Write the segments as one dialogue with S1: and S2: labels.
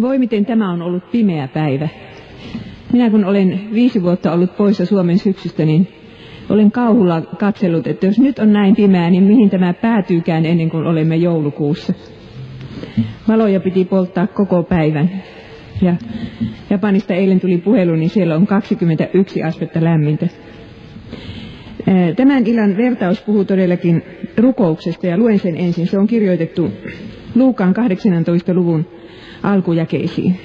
S1: Voi miten tämä on ollut pimeä päivä. Minä kun olen viisi vuotta ollut poissa Suomen syksystä, niin olen kauhulla katsellut, että jos nyt on näin pimeää, niin mihin tämä päätyykään ennen kuin olemme joulukuussa. Valoja piti polttaa koko päivän. Ja Japanista eilen tuli puhelu, niin siellä on 21 astetta lämmintä. Tämän illan vertaus puhuu todellakin rukouksesta ja luen sen ensin. Se on kirjoitettu Luukaan 18. luvun alkujakeisiin.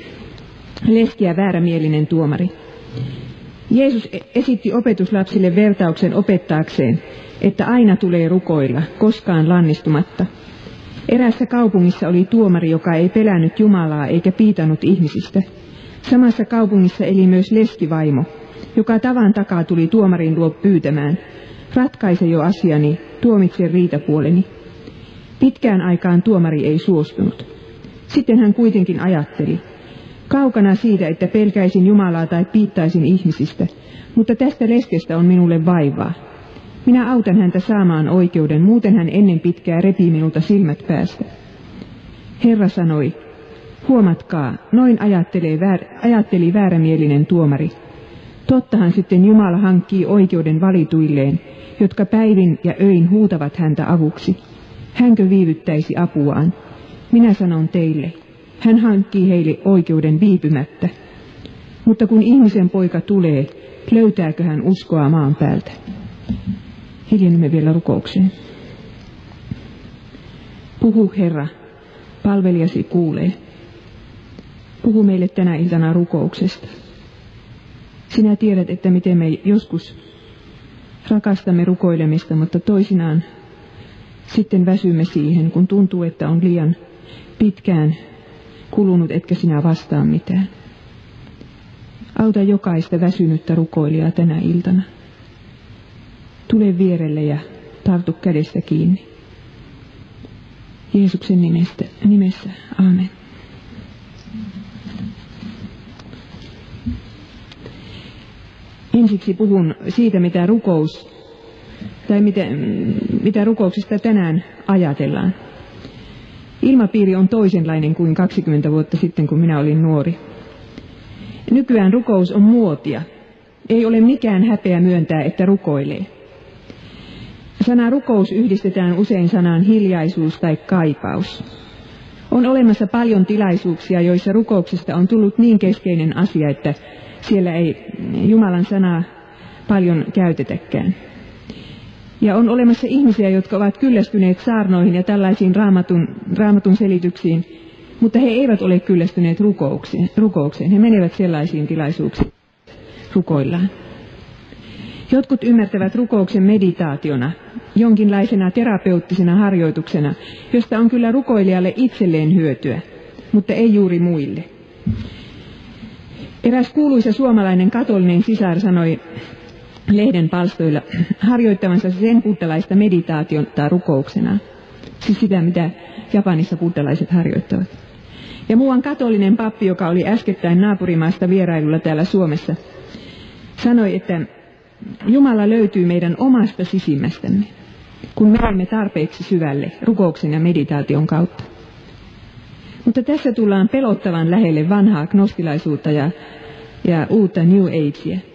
S1: Leski ja väärämielinen tuomari. Jeesus e- esitti opetuslapsille vertauksen opettaakseen, että aina tulee rukoilla, koskaan lannistumatta. Erässä kaupungissa oli tuomari, joka ei pelännyt Jumalaa eikä piitannut ihmisistä. Samassa kaupungissa eli myös leskivaimo, joka tavan takaa tuli tuomarin luo pyytämään. Ratkaise jo asiani, tuomitse riitapuoleni. Pitkään aikaan tuomari ei suostunut. Sitten hän kuitenkin ajatteli, kaukana siitä, että pelkäisin Jumalaa tai piittaisin ihmisistä, mutta tästä leskestä on minulle vaivaa. Minä autan häntä saamaan oikeuden, muuten hän ennen pitkää repii minulta silmät päästä. Herra sanoi, huomatkaa, noin ajattelee, väär, ajatteli väärämielinen tuomari. Tottahan sitten Jumala hankkii oikeuden valituilleen, jotka päivin ja öin huutavat häntä avuksi. Hänkö viivyttäisi apuaan? Minä sanon teille, hän hankkii heille oikeuden viipymättä. Mutta kun ihmisen poika tulee, löytääkö hän uskoa maan päältä? Hiljennymme vielä rukoukseen. Puhu Herra, palvelijasi kuulee. Puhu meille tänä iltana rukouksesta. Sinä tiedät, että miten me joskus rakastamme rukoilemista, mutta toisinaan sitten väsymme siihen, kun tuntuu, että on liian pitkään kulunut, etkä sinä vastaa mitään. Auta jokaista väsynyttä rukoilijaa tänä iltana. Tule vierelle ja tartu kädestä kiinni. Jeesuksen nimestä, nimessä. Aamen. Ensiksi puhun siitä, mitä rukous, tai mitä, mitä rukouksesta tänään ajatellaan. Ilmapiiri on toisenlainen kuin 20 vuotta sitten, kun minä olin nuori. Nykyään rukous on muotia. Ei ole mikään häpeä myöntää, että rukoilee. Sana rukous yhdistetään usein sanaan hiljaisuus tai kaipaus. On olemassa paljon tilaisuuksia, joissa rukouksesta on tullut niin keskeinen asia, että siellä ei Jumalan sanaa paljon käytetäkään. Ja on olemassa ihmisiä, jotka ovat kyllästyneet saarnoihin ja tällaisiin raamatun, raamatun selityksiin, mutta he eivät ole kyllästyneet rukoukseen. rukoukseen. He menevät sellaisiin tilaisuuksiin rukoillaan. Jotkut ymmärtävät rukouksen meditaationa, jonkinlaisena terapeuttisena harjoituksena, josta on kyllä rukoilijalle itselleen hyötyä, mutta ei juuri muille. Eräs kuuluisa suomalainen katolinen sisar sanoi lehden palstoilla harjoittavansa sen buddhalaista meditaation tai rukouksena. Siis sitä, mitä Japanissa buddhalaiset harjoittavat. Ja muuan katolinen pappi, joka oli äskettäin naapurimaasta vierailulla täällä Suomessa, sanoi, että Jumala löytyy meidän omasta sisimmästämme, kun menemme tarpeeksi syvälle rukouksen ja meditaation kautta. Mutta tässä tullaan pelottavan lähelle vanhaa gnostilaisuutta ja, ja uutta New Agea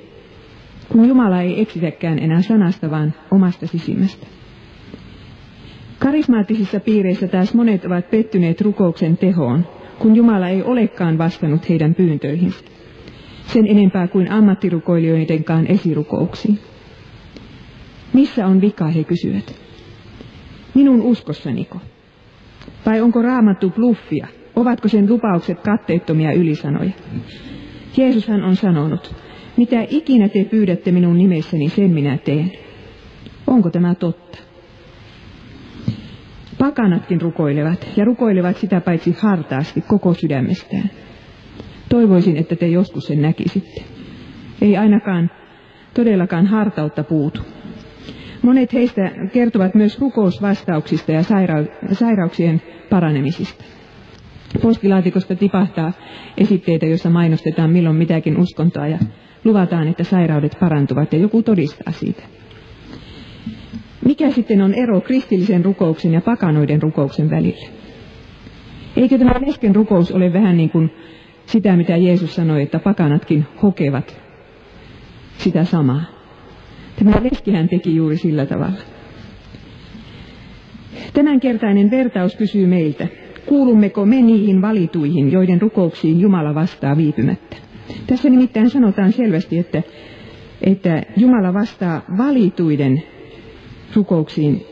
S1: kun Jumala ei eksitäkään enää sanasta, vaan omasta sisimmästä. Karismaattisissa piireissä taas monet ovat pettyneet rukouksen tehoon, kun Jumala ei olekaan vastannut heidän pyyntöihinsä. Sen enempää kuin ammattirukoilijoidenkaan esirukouksiin. Missä on vika, he kysyvät. Minun uskossaniko? Vai onko raamattu bluffia? Ovatko sen lupaukset katteettomia ylisanoja? Jeesushan on sanonut, mitä ikinä te pyydätte minun nimessäni, sen minä teen. Onko tämä totta? Pakanatkin rukoilevat, ja rukoilevat sitä paitsi hartaasti koko sydämestään. Toivoisin, että te joskus sen näkisitte. Ei ainakaan todellakaan hartautta puutu. Monet heistä kertovat myös rukousvastauksista ja saira- sairauksien paranemisista. Postilaatikosta tipahtaa esitteitä, joissa mainostetaan milloin mitäkin uskontoa ja luvataan, että sairaudet parantuvat ja joku todistaa siitä. Mikä sitten on ero kristillisen rukouksen ja pakanoiden rukouksen välillä? Eikö tämä lesken rukous ole vähän niin kuin sitä, mitä Jeesus sanoi, että pakanatkin hokevat sitä samaa. Tämä leskihän teki juuri sillä tavalla. Tämänkertainen vertaus kysyy meiltä, kuulummeko me niihin valituihin, joiden rukouksiin Jumala vastaa viipymättä. Tässä nimittäin sanotaan selvästi, että, että Jumala vastaa valituiden rukouksiin.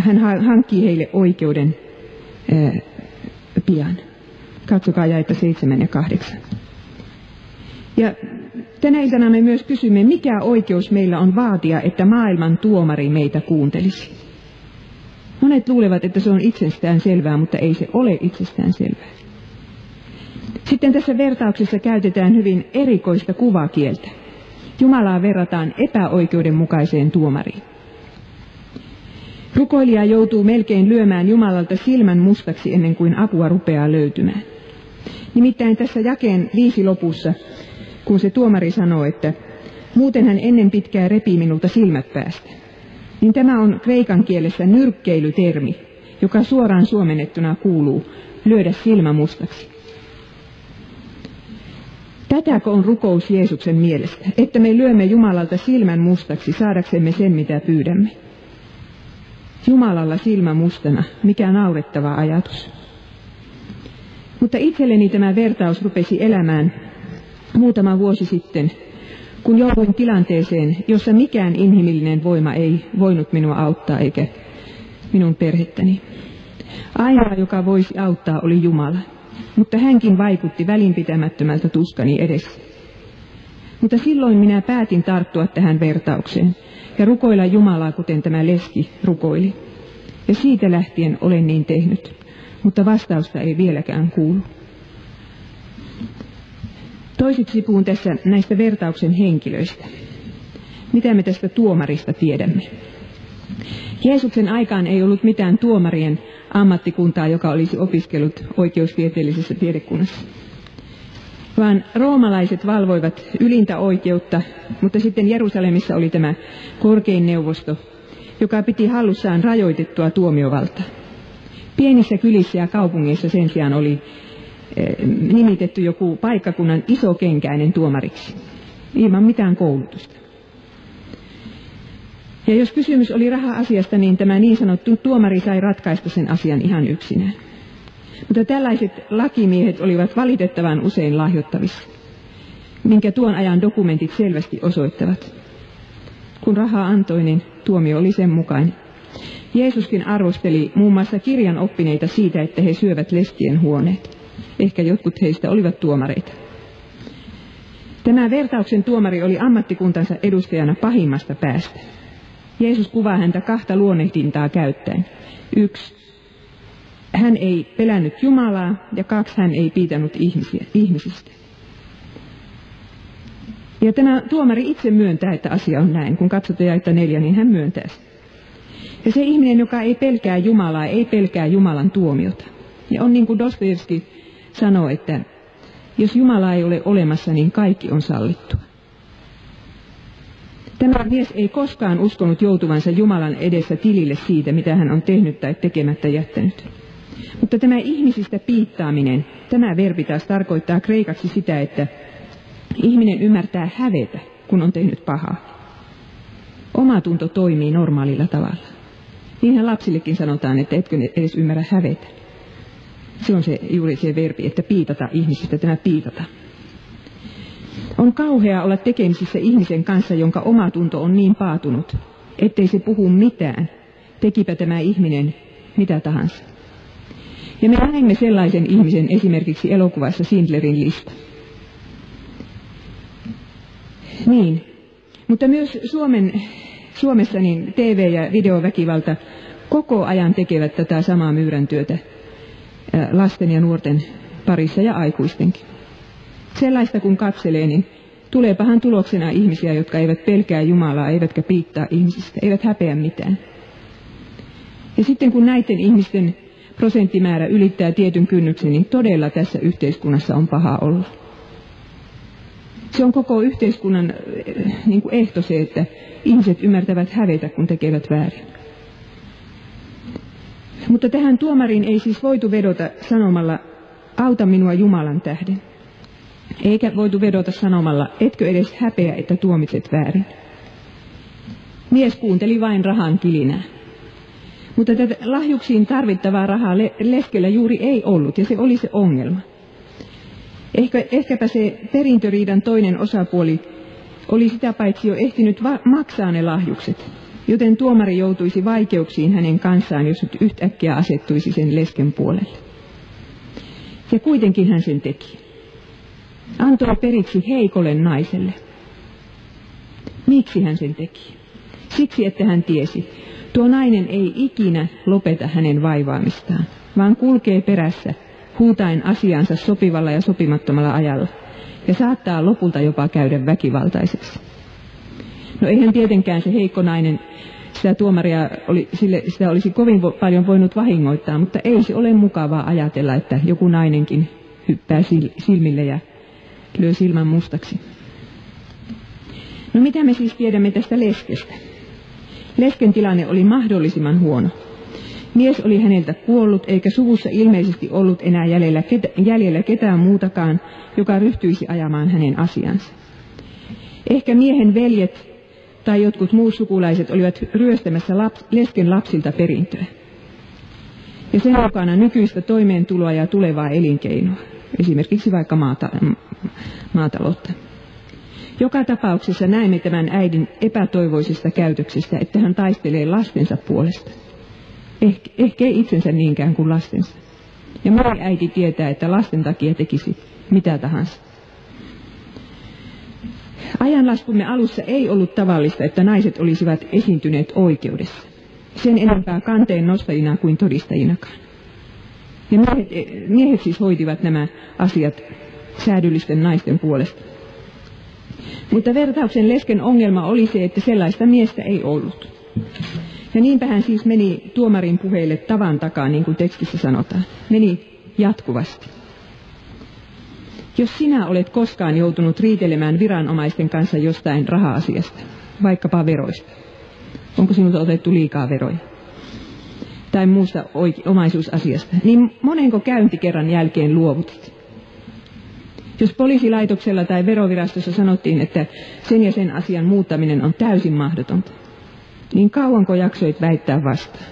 S1: Hän hankkii heille oikeuden ää, pian. Katsokaa jaetta 7 ja 8. Ja tänä iltana me myös kysymme, mikä oikeus meillä on vaatia, että maailman tuomari meitä kuuntelisi. Monet luulevat, että se on itsestään selvää, mutta ei se ole itsestään selvää. Sitten tässä vertauksessa käytetään hyvin erikoista kuvakieltä. Jumalaa verrataan epäoikeudenmukaiseen tuomariin. Rukoilija joutuu melkein lyömään Jumalalta silmän mustaksi ennen kuin apua rupeaa löytymään. Nimittäin tässä jakeen viisi lopussa, kun se tuomari sanoo, että muuten hän ennen pitkää repii minulta silmät päästä, niin tämä on kreikan kielessä nyrkkeilytermi, joka suoraan suomennettuna kuuluu lyödä silmä mustaksi. Tätäkö on rukous Jeesuksen mielestä, että me lyömme Jumalalta silmän mustaksi saadaksemme sen, mitä pyydämme? Jumalalla silmä mustana, mikä naurettava ajatus. Mutta itselleni tämä vertaus rupesi elämään muutama vuosi sitten, kun jouduin tilanteeseen, jossa mikään inhimillinen voima ei voinut minua auttaa eikä minun perhettäni. Ainoa, joka voisi auttaa, oli Jumala, mutta hänkin vaikutti välinpitämättömältä tuskani edessä. Mutta silloin minä päätin tarttua tähän vertaukseen ja rukoilla Jumalaa, kuten tämä leski rukoili. Ja siitä lähtien olen niin tehnyt mutta vastausta ei vieläkään kuulu. Toiseksi puhun tässä näistä vertauksen henkilöistä. Mitä me tästä tuomarista tiedämme? Jeesuksen aikaan ei ollut mitään tuomarien ammattikuntaa, joka olisi opiskellut oikeustieteellisessä tiedekunnassa. Vaan roomalaiset valvoivat ylintä oikeutta, mutta sitten Jerusalemissa oli tämä korkein neuvosto, joka piti hallussaan rajoitettua tuomiovaltaa. Pienissä kylissä ja kaupungeissa sen sijaan oli eh, nimitetty joku paikkakunnan isokenkäinen tuomariksi, ilman mitään koulutusta. Ja jos kysymys oli raha-asiasta, niin tämä niin sanottu tuomari sai ratkaista sen asian ihan yksinään. Mutta tällaiset lakimiehet olivat valitettavan usein lahjottavissa, minkä tuon ajan dokumentit selvästi osoittavat. Kun rahaa antoi, niin tuomio oli sen mukainen. Jeesuskin arvosteli muun muassa kirjan oppineita siitä, että he syövät leskien huoneet. Ehkä jotkut heistä olivat tuomareita. Tämä vertauksen tuomari oli ammattikuntansa edustajana pahimmasta päästä. Jeesus kuvaa häntä kahta luonnehdintaa käyttäen. Yksi, hän ei pelännyt Jumalaa ja kaksi, hän ei piitannut ihmisiä, ihmisistä. Ja tämä tuomari itse myöntää, että asia on näin. Kun katsotaan jaetta neljä, niin hän myöntää sen. Ja se ihminen, joka ei pelkää Jumalaa, ei pelkää Jumalan tuomiota. Ja on niin kuin Dostoevski sanoo, että jos Jumala ei ole olemassa, niin kaikki on sallittu. Tämä mies ei koskaan uskonut joutuvansa Jumalan edessä tilille siitä, mitä hän on tehnyt tai tekemättä jättänyt. Mutta tämä ihmisistä piittaaminen, tämä verbi taas tarkoittaa kreikaksi sitä, että ihminen ymmärtää hävetä, kun on tehnyt pahaa. Omatunto toimii normaalilla tavalla. Niinhän lapsillekin sanotaan, että etkö edes ymmärrä hävetä. Se on se, juuri se verbi, että piitata ihmisistä, tämä piitata. On kauhea olla tekemisissä ihmisen kanssa, jonka omatunto on niin paatunut, ettei se puhu mitään, tekipä tämä ihminen mitä tahansa. Ja me näemme sellaisen ihmisen esimerkiksi elokuvassa Sindlerin lista. Niin, mutta myös Suomen Suomessa niin TV- ja videoväkivalta koko ajan tekevät tätä samaa myyräntyötä lasten ja nuorten parissa ja aikuistenkin. Sellaista kun katselee, niin tuleepahan tuloksena ihmisiä, jotka eivät pelkää Jumalaa, eivätkä piittaa ihmisistä, eivät häpeä mitään. Ja sitten kun näiden ihmisten prosenttimäärä ylittää tietyn kynnyksen, niin todella tässä yhteiskunnassa on paha olla. Se on koko yhteiskunnan niin kuin ehto se, että ihmiset ymmärtävät hävetä, kun tekevät väärin. Mutta tähän tuomariin ei siis voitu vedota sanomalla, auta minua Jumalan tähden. Eikä voitu vedota sanomalla, etkö edes häpeä, että tuomitset väärin. Mies kuunteli vain rahan kilinää. Mutta tätä lahjuksiin tarvittavaa rahaa leskellä juuri ei ollut, ja se oli se ongelma. Ehkä, ehkäpä se perintöriidan toinen osapuoli oli sitä paitsi jo ehtinyt maksaa ne lahjukset, joten tuomari joutuisi vaikeuksiin hänen kanssaan, jos nyt yhtäkkiä asettuisi sen lesken puolelle. Ja kuitenkin hän sen teki. Antoi periksi heikolle naiselle. Miksi hän sen teki? Siksi, että hän tiesi, tuo nainen ei ikinä lopeta hänen vaivaamistaan, vaan kulkee perässä, huutaen asiansa sopivalla ja sopimattomalla ajalla, ja saattaa lopulta jopa käydä väkivaltaiseksi. No eihän tietenkään se heikko nainen sitä tuomaria oli, sille, sitä olisi kovin vo, paljon voinut vahingoittaa, mutta ei se ole mukavaa ajatella, että joku nainenkin hyppää silmille ja lyö silmän mustaksi. No mitä me siis tiedämme tästä leskestä? Lesken tilanne oli mahdollisimman huono. Mies oli häneltä kuollut, eikä suvussa ilmeisesti ollut enää jäljellä, ketä, jäljellä ketään muutakaan, joka ryhtyisi ajamaan hänen asiansa. Ehkä miehen veljet tai jotkut muut sukulaiset olivat ryöstämässä laps, lesken lapsilta perintöä. Ja sen mukana nykyistä toimeentuloa ja tulevaa elinkeinoa, esimerkiksi vaikka maata, maataloutta. Joka tapauksessa näemme tämän äidin epätoivoisesta käytöksestä, että hän taistelee lastensa puolesta. Eh, ehkä ei itsensä niinkään kuin lastensa. Ja moni äiti tietää, että lasten takia tekisi mitä tahansa. Ajanlaskumme alussa ei ollut tavallista, että naiset olisivat esiintyneet oikeudessa. Sen enempää kanteen nostajina kuin todistajinakaan. Ja miehet, miehet siis hoitivat nämä asiat säädyllisten naisten puolesta. Mutta vertauksen lesken ongelma oli se, että sellaista miestä ei ollut. Ja niinpä hän siis meni tuomarin puheille tavan takaa, niin kuin tekstissä sanotaan. Meni jatkuvasti. Jos sinä olet koskaan joutunut riitelemään viranomaisten kanssa jostain raha-asiasta, vaikkapa veroista, onko sinulta otettu liikaa veroja, tai muusta omaisuusasiasta, niin monenko käyntikerran jälkeen luovutit? Jos poliisilaitoksella tai verovirastossa sanottiin, että sen ja sen asian muuttaminen on täysin mahdotonta, niin kauanko jaksoit väittää vastaan?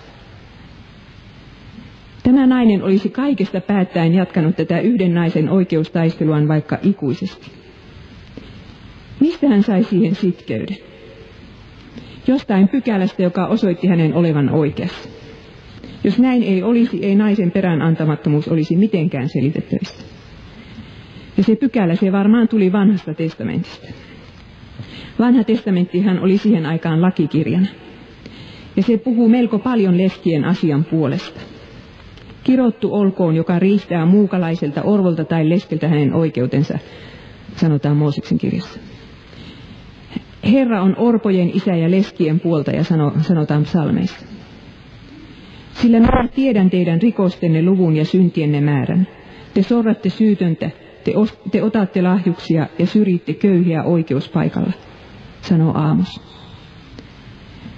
S1: Tämä nainen olisi kaikesta päättäen jatkanut tätä yhden naisen oikeustaisteluaan vaikka ikuisesti. Mistä hän sai siihen sitkeyden? Jostain pykälästä, joka osoitti hänen olevan oikeassa. Jos näin ei olisi, ei naisen perään antamattomuus olisi mitenkään selitettävissä. Ja se pykälä, se varmaan tuli vanhasta testamentista. Vanha testamenttihan oli siihen aikaan lakikirjana. Ja se puhuu melko paljon leskien asian puolesta. Kirottu olkoon, joka riistää muukalaiselta orvolta tai leskeltä hänen oikeutensa, sanotaan Mooseksen kirjassa. Herra on orpojen isä ja leskien puolta ja sano, sanotaan psalmeissa. Sillä minä tiedän teidän rikostenne luvun ja syntienne määrän. Te sorratte syytöntä, te, os, te otatte lahjuksia ja syrjitte köyhiä oikeuspaikalla, sanoo Aamos.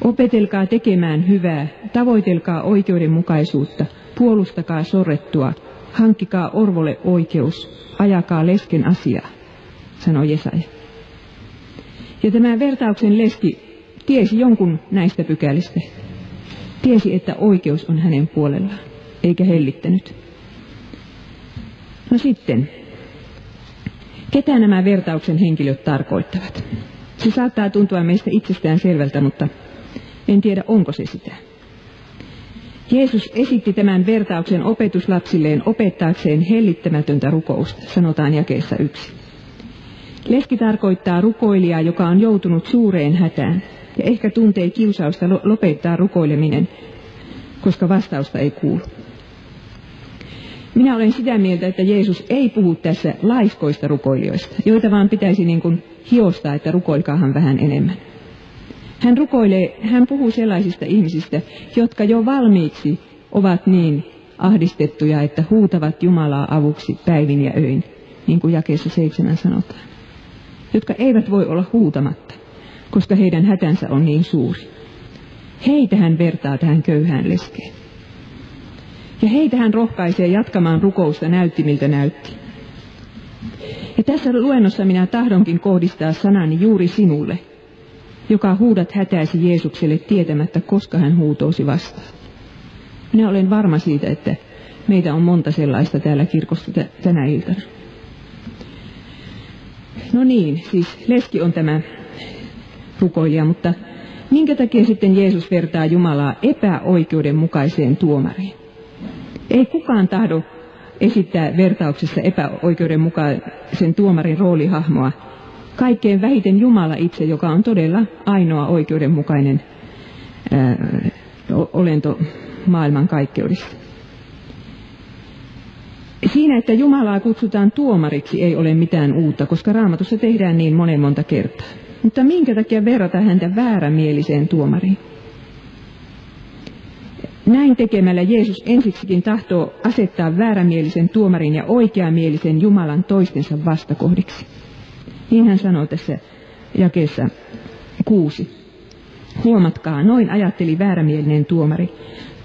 S1: Opetelkaa tekemään hyvää, tavoitelkaa oikeudenmukaisuutta – puolustakaa sorrettua, hankkikaa orvolle oikeus, ajakaa lesken asiaa, sanoi Jesaja. Ja tämä vertauksen leski tiesi jonkun näistä pykälistä. Tiesi, että oikeus on hänen puolellaan, eikä hellittänyt. No sitten, ketä nämä vertauksen henkilöt tarkoittavat? Se saattaa tuntua meistä itsestään selvältä, mutta en tiedä, onko se sitä. Jeesus esitti tämän vertauksen opetuslapsilleen opettaakseen hellittämätöntä rukousta, sanotaan jakeessa yksi. Leski tarkoittaa rukoilijaa, joka on joutunut suureen hätään ja ehkä tuntee kiusausta lopettaa rukoileminen, koska vastausta ei kuulu. Minä olen sitä mieltä, että Jeesus ei puhu tässä laiskoista rukoilijoista, joita vaan pitäisi niin kuin hiostaa, että rukoilkaahan vähän enemmän. Hän rukoilee, hän puhuu sellaisista ihmisistä, jotka jo valmiiksi ovat niin ahdistettuja, että huutavat Jumalaa avuksi päivin ja öin, niin kuin jakeessa seitsemän sanotaan. Jotka eivät voi olla huutamatta, koska heidän hätänsä on niin suuri. Heitä hän vertaa tähän köyhään leskeen. Ja heitä hän rohkaisee jatkamaan rukousta näyttimiltä näytti. Ja tässä luennossa minä tahdonkin kohdistaa sanani juuri sinulle, joka huudat hätäisi Jeesukselle tietämättä, koska hän huutousi vastaan. Minä olen varma siitä, että meitä on monta sellaista täällä kirkossa tänä iltana. No niin, siis leski on tämä rukoilija, mutta minkä takia sitten Jeesus vertaa Jumalaa epäoikeudenmukaiseen tuomariin? Ei kukaan tahdo esittää vertauksessa epäoikeudenmukaisen tuomarin roolihahmoa. Kaikkein vähiten Jumala itse, joka on todella ainoa oikeudenmukainen ää, olento maailman kaikkeudessa. Siinä, että Jumalaa kutsutaan tuomariksi, ei ole mitään uutta, koska raamatussa tehdään niin monen monta kertaa. Mutta minkä takia verrata häntä väärämieliseen tuomariin? Näin tekemällä Jeesus ensiksikin tahtoo asettaa väärämielisen tuomarin ja oikeamielisen Jumalan toistensa vastakohdiksi. Niin hän sanoo tässä jakeessa kuusi. Huomatkaa, noin ajatteli väärämielinen tuomari.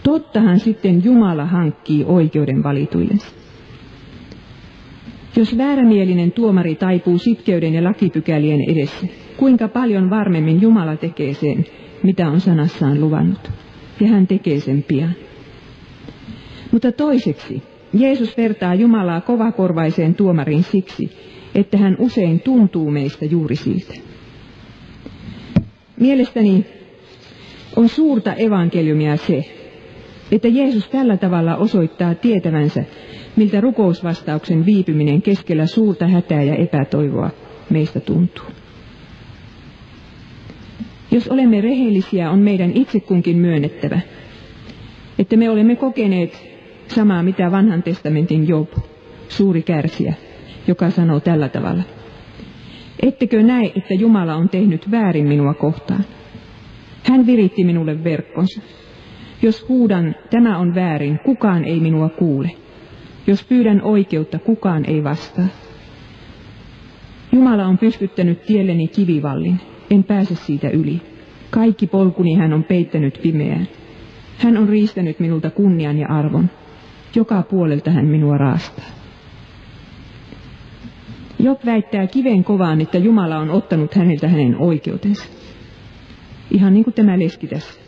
S1: Tottahan sitten Jumala hankkii oikeuden valituillensa. Jos väärämielinen tuomari taipuu sitkeyden ja lakipykälien edessä, kuinka paljon varmemmin Jumala tekee sen, mitä on sanassaan luvannut. Ja hän tekee sen pian. Mutta toiseksi, Jeesus vertaa Jumalaa kovakorvaiseen tuomariin siksi, että hän usein tuntuu meistä juuri siltä. Mielestäni on suurta evankeliumia se, että Jeesus tällä tavalla osoittaa tietävänsä, miltä rukousvastauksen viipyminen keskellä suurta hätää ja epätoivoa meistä tuntuu. Jos olemme rehellisiä, on meidän itse kunkin myönnettävä, että me olemme kokeneet samaa mitä vanhan testamentin Job, suuri kärsiä, joka sanoo tällä tavalla. Ettekö näe, että Jumala on tehnyt väärin minua kohtaan? Hän viritti minulle verkkonsa. Jos huudan, tämä on väärin, kukaan ei minua kuule. Jos pyydän oikeutta, kukaan ei vastaa. Jumala on pystyttänyt tielleni kivivallin, en pääse siitä yli. Kaikki polkuni hän on peittänyt pimeään. Hän on riistänyt minulta kunnian ja arvon. Joka puolelta hän minua raastaa. Job väittää kiven kovaan, että Jumala on ottanut häneltä hänen oikeutensa. Ihan niin kuin tämä leski tässä.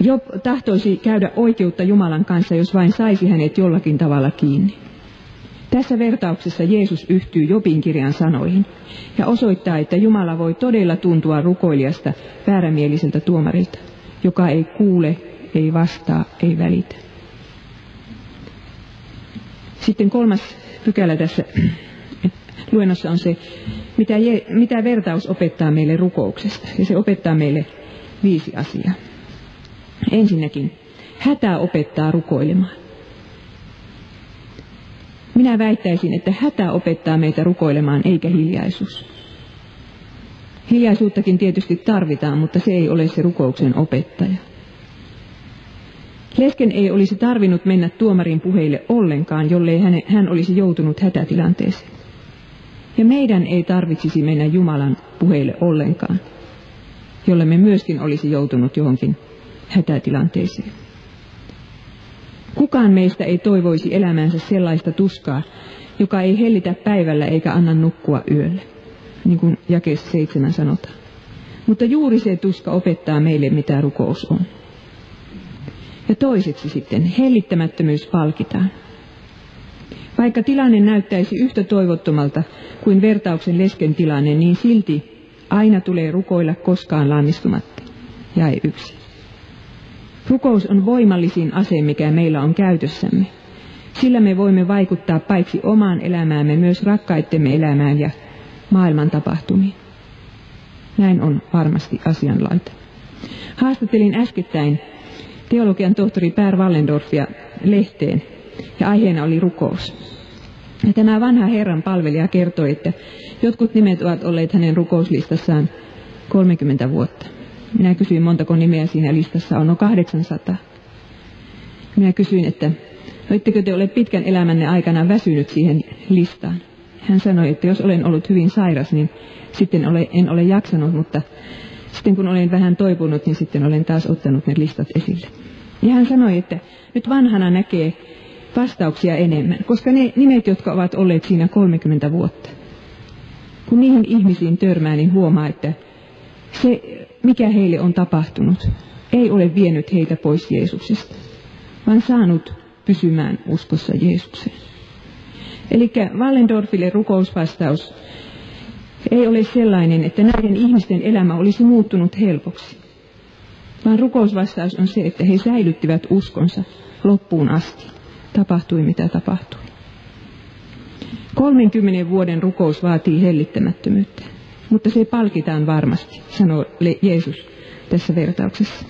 S1: Job tahtoisi käydä oikeutta Jumalan kanssa, jos vain saisi hänet jollakin tavalla kiinni. Tässä vertauksessa Jeesus yhtyy Jobin kirjan sanoihin ja osoittaa, että Jumala voi todella tuntua rukoilijasta väärämieliseltä tuomarilta, joka ei kuule, ei vastaa, ei välitä. Sitten kolmas pykälä tässä luennossa on se, mitä, je, mitä vertaus opettaa meille rukouksesta. Ja se opettaa meille viisi asiaa. Ensinnäkin, hätä opettaa rukoilemaan. Minä väittäisin, että hätä opettaa meitä rukoilemaan eikä hiljaisuus. Hiljaisuuttakin tietysti tarvitaan, mutta se ei ole se rukouksen opettaja. Lesken ei olisi tarvinnut mennä tuomarin puheille ollenkaan, jollei hän, olisi joutunut hätätilanteeseen. Ja meidän ei tarvitsisi mennä Jumalan puheille ollenkaan, jolle me myöskin olisi joutunut johonkin hätätilanteeseen. Kukaan meistä ei toivoisi elämänsä sellaista tuskaa, joka ei hellitä päivällä eikä anna nukkua yölle, niin kuin jakeessa seitsemän sanotaan. Mutta juuri se tuska opettaa meille, mitä rukous on. Ja toiseksi sitten, hellittämättömyys palkitaan. Vaikka tilanne näyttäisi yhtä toivottomalta kuin vertauksen lesken tilanne, niin silti aina tulee rukoilla koskaan lannistumatta. Jäi yksi. Rukous on voimallisin ase, mikä meillä on käytössämme. Sillä me voimme vaikuttaa paitsi omaan elämäämme, myös rakkaittemme elämään ja maailman tapahtumiin. Näin on varmasti asianlaita. Haastattelin äskettäin teologian tohtori Per Wallendorfia lehteen ja aiheena oli rukous. Ja tämä vanha Herran palvelija kertoi, että jotkut nimet ovat olleet hänen rukouslistassaan 30 vuotta. Minä kysyin, montako nimeä siinä listassa on. No 800. Minä kysyin, että ettekö te ole pitkän elämänne aikana väsynyt siihen listaan? Hän sanoi, että jos olen ollut hyvin sairas, niin sitten ole, en ole jaksanut, mutta sitten kun olen vähän toipunut, niin sitten olen taas ottanut ne listat esille. Ja hän sanoi, että nyt vanhana näkee vastauksia enemmän, koska ne nimet, jotka ovat olleet siinä 30 vuotta, kun niihin ihmisiin törmää, niin huomaa, että se, mikä heille on tapahtunut, ei ole vienyt heitä pois Jeesuksesta, vaan saanut pysymään uskossa Jeesukseen. Eli Wallendorfille rukousvastaus ei ole sellainen, että näiden ihmisten elämä olisi muuttunut helpoksi, vaan rukousvastaus on se, että he säilyttivät uskonsa loppuun asti. Tapahtui mitä tapahtui. 30 vuoden rukous vaatii hellittämättömyyttä, mutta se palkitaan varmasti, sanoo Jeesus tässä vertauksessa.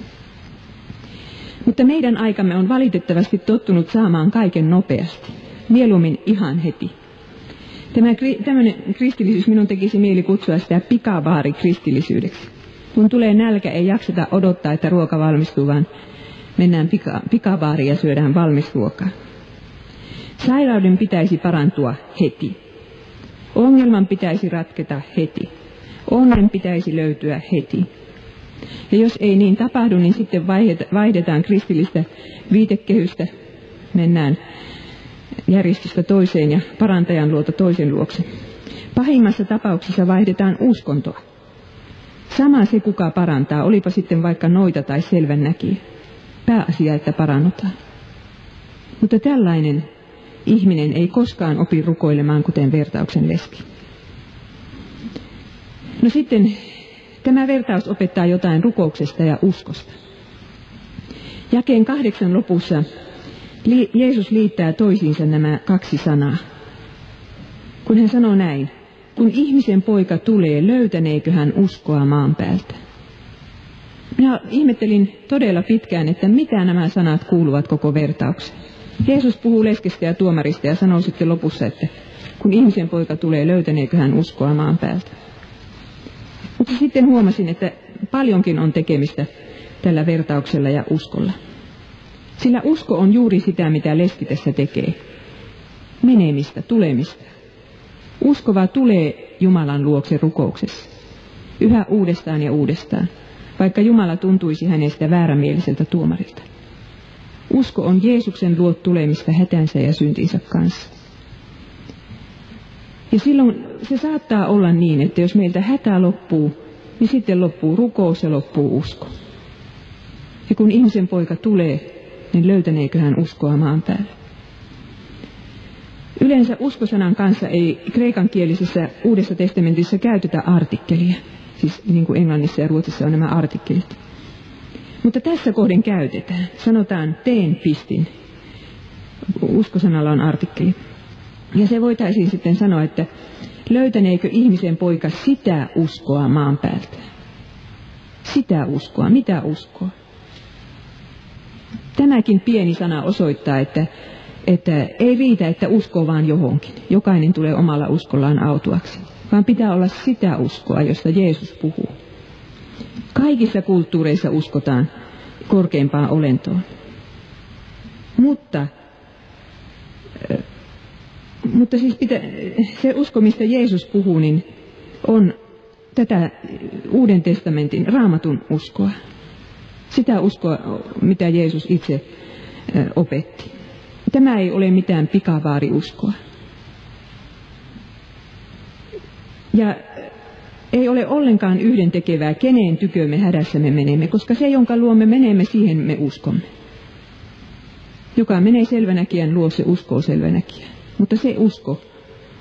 S1: Mutta meidän aikamme on valitettavasti tottunut saamaan kaiken nopeasti, mieluummin ihan heti. Tämä tämmöinen kristillisyys minun tekisi mieli kutsua sitä pikavaari kristillisyydeksi. Kun tulee nälkä, ei jakseta odottaa, että ruoka valmistuu, vaan mennään pika, pikavaariin ja syödään valmis ruokaa. Sairauden pitäisi parantua heti. Ongelman pitäisi ratketa heti. Onnen pitäisi löytyä heti. Ja jos ei niin tapahdu, niin sitten vaihdetaan kristillistä viitekehystä, mennään järjestystä toiseen ja parantajan luota toisen luokse. Pahimmassa tapauksessa vaihdetaan uskontoa. Sama se, kuka parantaa, olipa sitten vaikka noita tai selvän näki. Pääasia, että parannutaan. Mutta tällainen ihminen ei koskaan opi rukoilemaan, kuten vertauksen leski. No sitten tämä vertaus opettaa jotain rukouksesta ja uskosta. Jakeen kahdeksan lopussa Jeesus liittää toisiinsa nämä kaksi sanaa. Kun hän sanoo näin, kun ihmisen poika tulee, löytäneekö hän uskoa maan päältä? Minä ihmettelin todella pitkään, että mitä nämä sanat kuuluvat koko vertaukseen. Jeesus puhuu leskestä ja tuomarista ja sanoo sitten lopussa, että kun ihmisen poika tulee, löytäneekö hän uskoa maan päältä. Mutta sitten huomasin, että paljonkin on tekemistä tällä vertauksella ja uskolla. Sillä usko on juuri sitä, mitä leski tässä tekee. Menemistä, tulemista. Uskova tulee Jumalan luokse rukouksessa. Yhä uudestaan ja uudestaan, vaikka Jumala tuntuisi hänestä väärämieliseltä tuomarilta. Usko on Jeesuksen luot tulemista hätänsä ja syntinsä kanssa. Ja silloin se saattaa olla niin, että jos meiltä hätä loppuu, niin sitten loppuu rukous ja loppuu usko. Ja kun ihmisen poika tulee, niin löytäneekö hän uskoa maan päälle? Yleensä uskosanan kanssa ei kreikankielisessä Uudessa testamentissa käytetä artikkelia. Siis niin kuin Englannissa ja Ruotsissa on nämä artikkelit. Mutta tässä kohden käytetään. Sanotaan teen pistin. Uskosanalla on artikkeli. Ja se voitaisiin sitten sanoa, että löytäneekö ihmisen poika sitä uskoa maan päältä? Sitä uskoa. Mitä uskoa? Tämäkin pieni sana osoittaa, että, että ei riitä, että uskoo vaan johonkin. Jokainen tulee omalla uskollaan autuaksi, vaan pitää olla sitä uskoa, josta Jeesus puhuu. Kaikissa kulttuureissa uskotaan korkeimpaan olentoon. Mutta, mutta siis pitä, se usko, mistä Jeesus puhuu, niin on tätä Uuden testamentin raamatun uskoa. Sitä uskoa, mitä Jeesus itse opetti. Tämä ei ole mitään pikavaariuskoa. Ja ei ole ollenkaan yhdentekevää, keneen tykö me hädässä me menemme, koska se, jonka luomme menemme, siihen me uskomme. Joka menee selvänäkijän luo, se uskoo selvänäkijän. Mutta se usko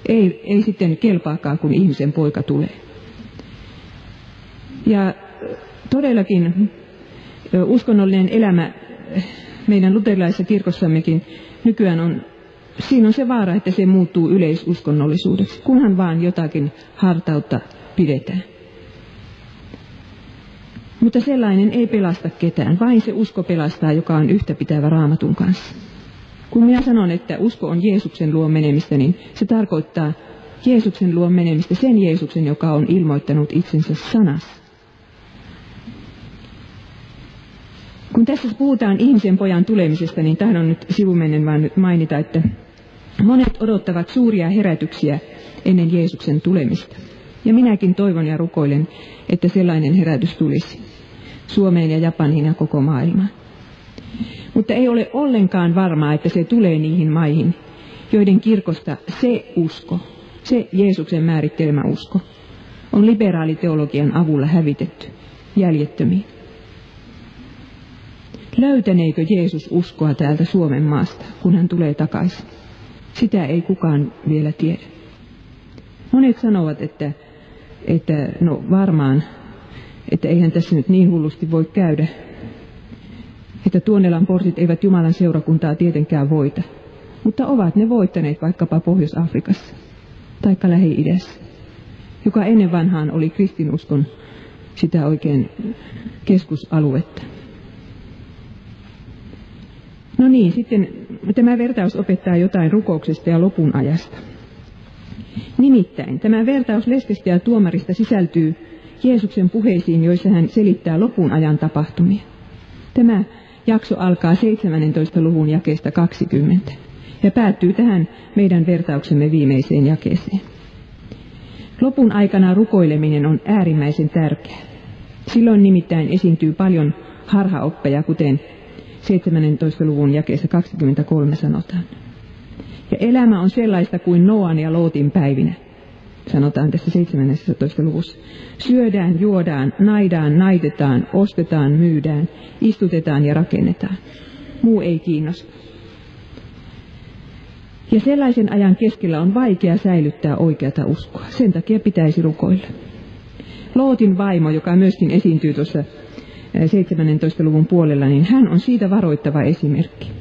S1: ei, ei sitten kelpaakaan, kun ihmisen poika tulee. Ja todellakin uskonnollinen elämä meidän luterilaisessa kirkossammekin nykyään on, siinä on se vaara, että se muuttuu yleisuskonnollisuudeksi, kunhan vaan jotakin hartautta pidetään. Mutta sellainen ei pelasta ketään, vain se usko pelastaa, joka on yhtä pitävä raamatun kanssa. Kun minä sanon, että usko on Jeesuksen luo menemistä, niin se tarkoittaa Jeesuksen luo menemistä, sen Jeesuksen, joka on ilmoittanut itsensä sanassa. Kun tässä puhutaan ihmisen pojan tulemisesta, niin tahdon nyt sivumennen nyt mainita, että monet odottavat suuria herätyksiä ennen Jeesuksen tulemista. Ja minäkin toivon ja rukoilen, että sellainen herätys tulisi Suomeen ja Japaniin ja koko maailmaan. Mutta ei ole ollenkaan varmaa, että se tulee niihin maihin, joiden kirkosta se usko, se Jeesuksen määrittelemä usko, on liberaaliteologian avulla hävitetty jäljettömiin. Löytäneekö Jeesus uskoa täältä Suomen maasta, kun hän tulee takaisin? Sitä ei kukaan vielä tiedä. Monet sanovat, että, että no varmaan, että eihän tässä nyt niin hullusti voi käydä, että Tuonelan portit eivät Jumalan seurakuntaa tietenkään voita, mutta ovat ne voittaneet vaikkapa Pohjois-Afrikassa, taikka Lähi-idässä, joka ennen vanhaan oli kristinuskon sitä oikein keskusaluetta. No niin, sitten tämä vertaus opettaa jotain rukouksesta ja lopun ajasta. Nimittäin tämä vertaus leskestä ja tuomarista sisältyy Jeesuksen puheisiin, joissa hän selittää lopun ajan tapahtumia. Tämä jakso alkaa 17. luvun jakeesta 20 ja päättyy tähän meidän vertauksemme viimeiseen jakeeseen. Lopun aikana rukoileminen on äärimmäisen tärkeää. Silloin nimittäin esiintyy paljon harhaoppeja, kuten 17. luvun jakeessa 23 sanotaan. Ja elämä on sellaista kuin Noan ja Lootin päivinä, sanotaan tässä 17. luvussa. Syödään, juodaan, naidaan, naitetaan, ostetaan, myydään, istutetaan ja rakennetaan. Muu ei kiinnosta. Ja sellaisen ajan keskellä on vaikea säilyttää oikeata uskoa. Sen takia pitäisi rukoilla. Lootin vaimo, joka myöskin esiintyy tuossa 17. luvun puolella, niin hän on siitä varoittava esimerkki.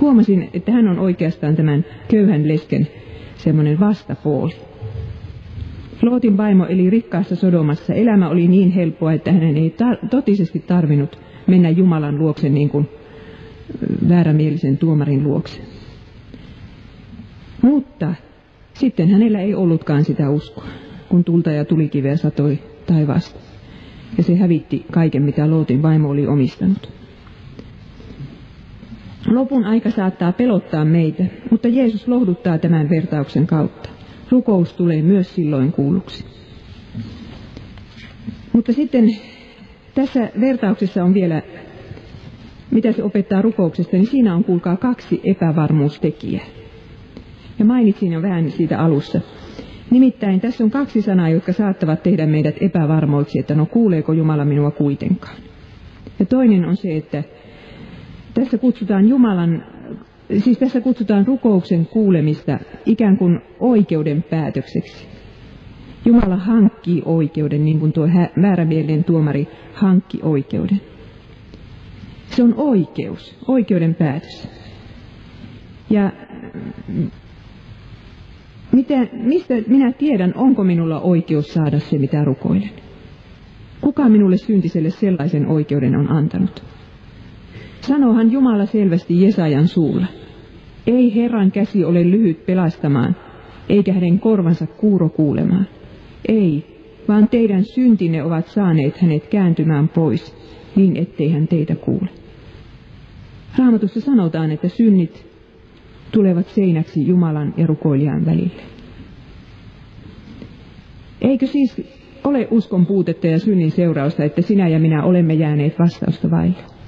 S1: Huomasin, että hän on oikeastaan tämän köyhän lesken semmoinen vastapuoli. Lootin vaimo eli rikkaassa Sodomassa. Elämä oli niin helppoa, että hänen ei tar- totisesti tarvinnut mennä Jumalan luokse niin kuin väärämielisen tuomarin luokse. Mutta sitten hänellä ei ollutkaan sitä uskoa, kun tulta ja tulikiveä satoi taivaasta. Ja se hävitti kaiken, mitä Lootin vaimo oli omistanut. Lopun aika saattaa pelottaa meitä, mutta Jeesus lohduttaa tämän vertauksen kautta. Rukous tulee myös silloin kuulluksi. Mutta sitten tässä vertauksessa on vielä, mitä se opettaa rukouksesta, niin siinä on kuulkaa kaksi epävarmuustekijää. Ja mainitsin jo vähän siitä alussa. Nimittäin tässä on kaksi sanaa, jotka saattavat tehdä meidät epävarmoiksi, että no kuuleeko Jumala minua kuitenkaan. Ja toinen on se, että tässä kutsutaan Jumalan, siis tässä kutsutaan rukouksen kuulemista ikään kuin oikeuden päätökseksi. Jumala hankkii oikeuden, niin kuin tuo väärämielinen tuomari hankki oikeuden. Se on oikeus, oikeuden päätös. Ja mitä, mistä minä tiedän, onko minulla oikeus saada se, mitä rukoilen? Kuka minulle syntiselle sellaisen oikeuden on antanut? Sanohan Jumala selvästi Jesajan suulla. Ei Herran käsi ole lyhyt pelastamaan, eikä hänen korvansa kuuro kuulemaan. Ei, vaan teidän syntinne ovat saaneet hänet kääntymään pois, niin ettei hän teitä kuule. Raamatussa sanotaan, että synnit tulevat seinäksi Jumalan ja rukoilijan välille. Eikö siis ole uskon puutetta ja synnin seurausta, että sinä ja minä olemme jääneet vastausta vaille?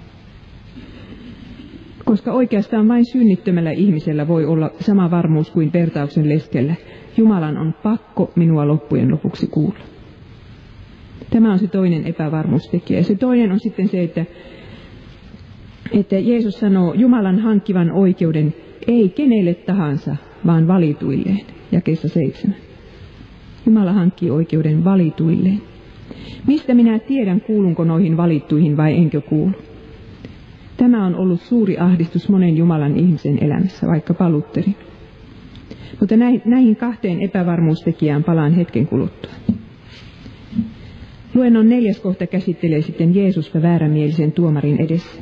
S1: Koska oikeastaan vain synnittömällä ihmisellä voi olla sama varmuus kuin vertauksen leskellä. Jumalan on pakko minua loppujen lopuksi kuulla. Tämä on se toinen epävarmuustekijä. Se toinen on sitten se, että, että Jeesus sanoo Jumalan hankkivan oikeuden ei kenelle tahansa, vaan valituilleen. Jakeessa seitsemän. Jumala hankkii oikeuden valituilleen. Mistä minä tiedän, kuulunko noihin valittuihin vai enkö kuulu? Tämä on ollut suuri ahdistus monen Jumalan ihmisen elämässä, vaikka palutteri. Mutta näihin kahteen epävarmuustekijään palaan hetken kuluttua. Luennon neljäs kohta käsittelee sitten Jeesusta väärämielisen tuomarin edessä.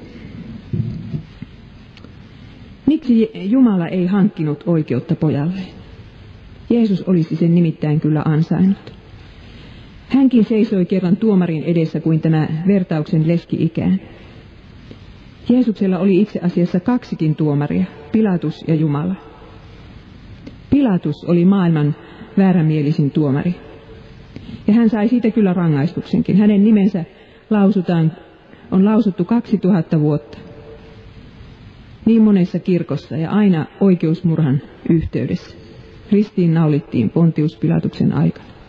S1: Miksi Jumala ei hankkinut oikeutta pojalle? Jeesus olisi sen nimittäin kyllä ansainnut. Hänkin seisoi kerran tuomarin edessä kuin tämä vertauksen leski-ikään. Jeesuksella oli itse asiassa kaksikin tuomaria, Pilatus ja Jumala. Pilatus oli maailman väärämielisin tuomari. Ja hän sai siitä kyllä rangaistuksenkin. Hänen nimensä lausutaan, on lausuttu 2000 vuotta. niin monessa kirkossa ja aina oikeusmurhan yhteydessä. Ristiin naulittiin Pontius Pilatuksen aikana.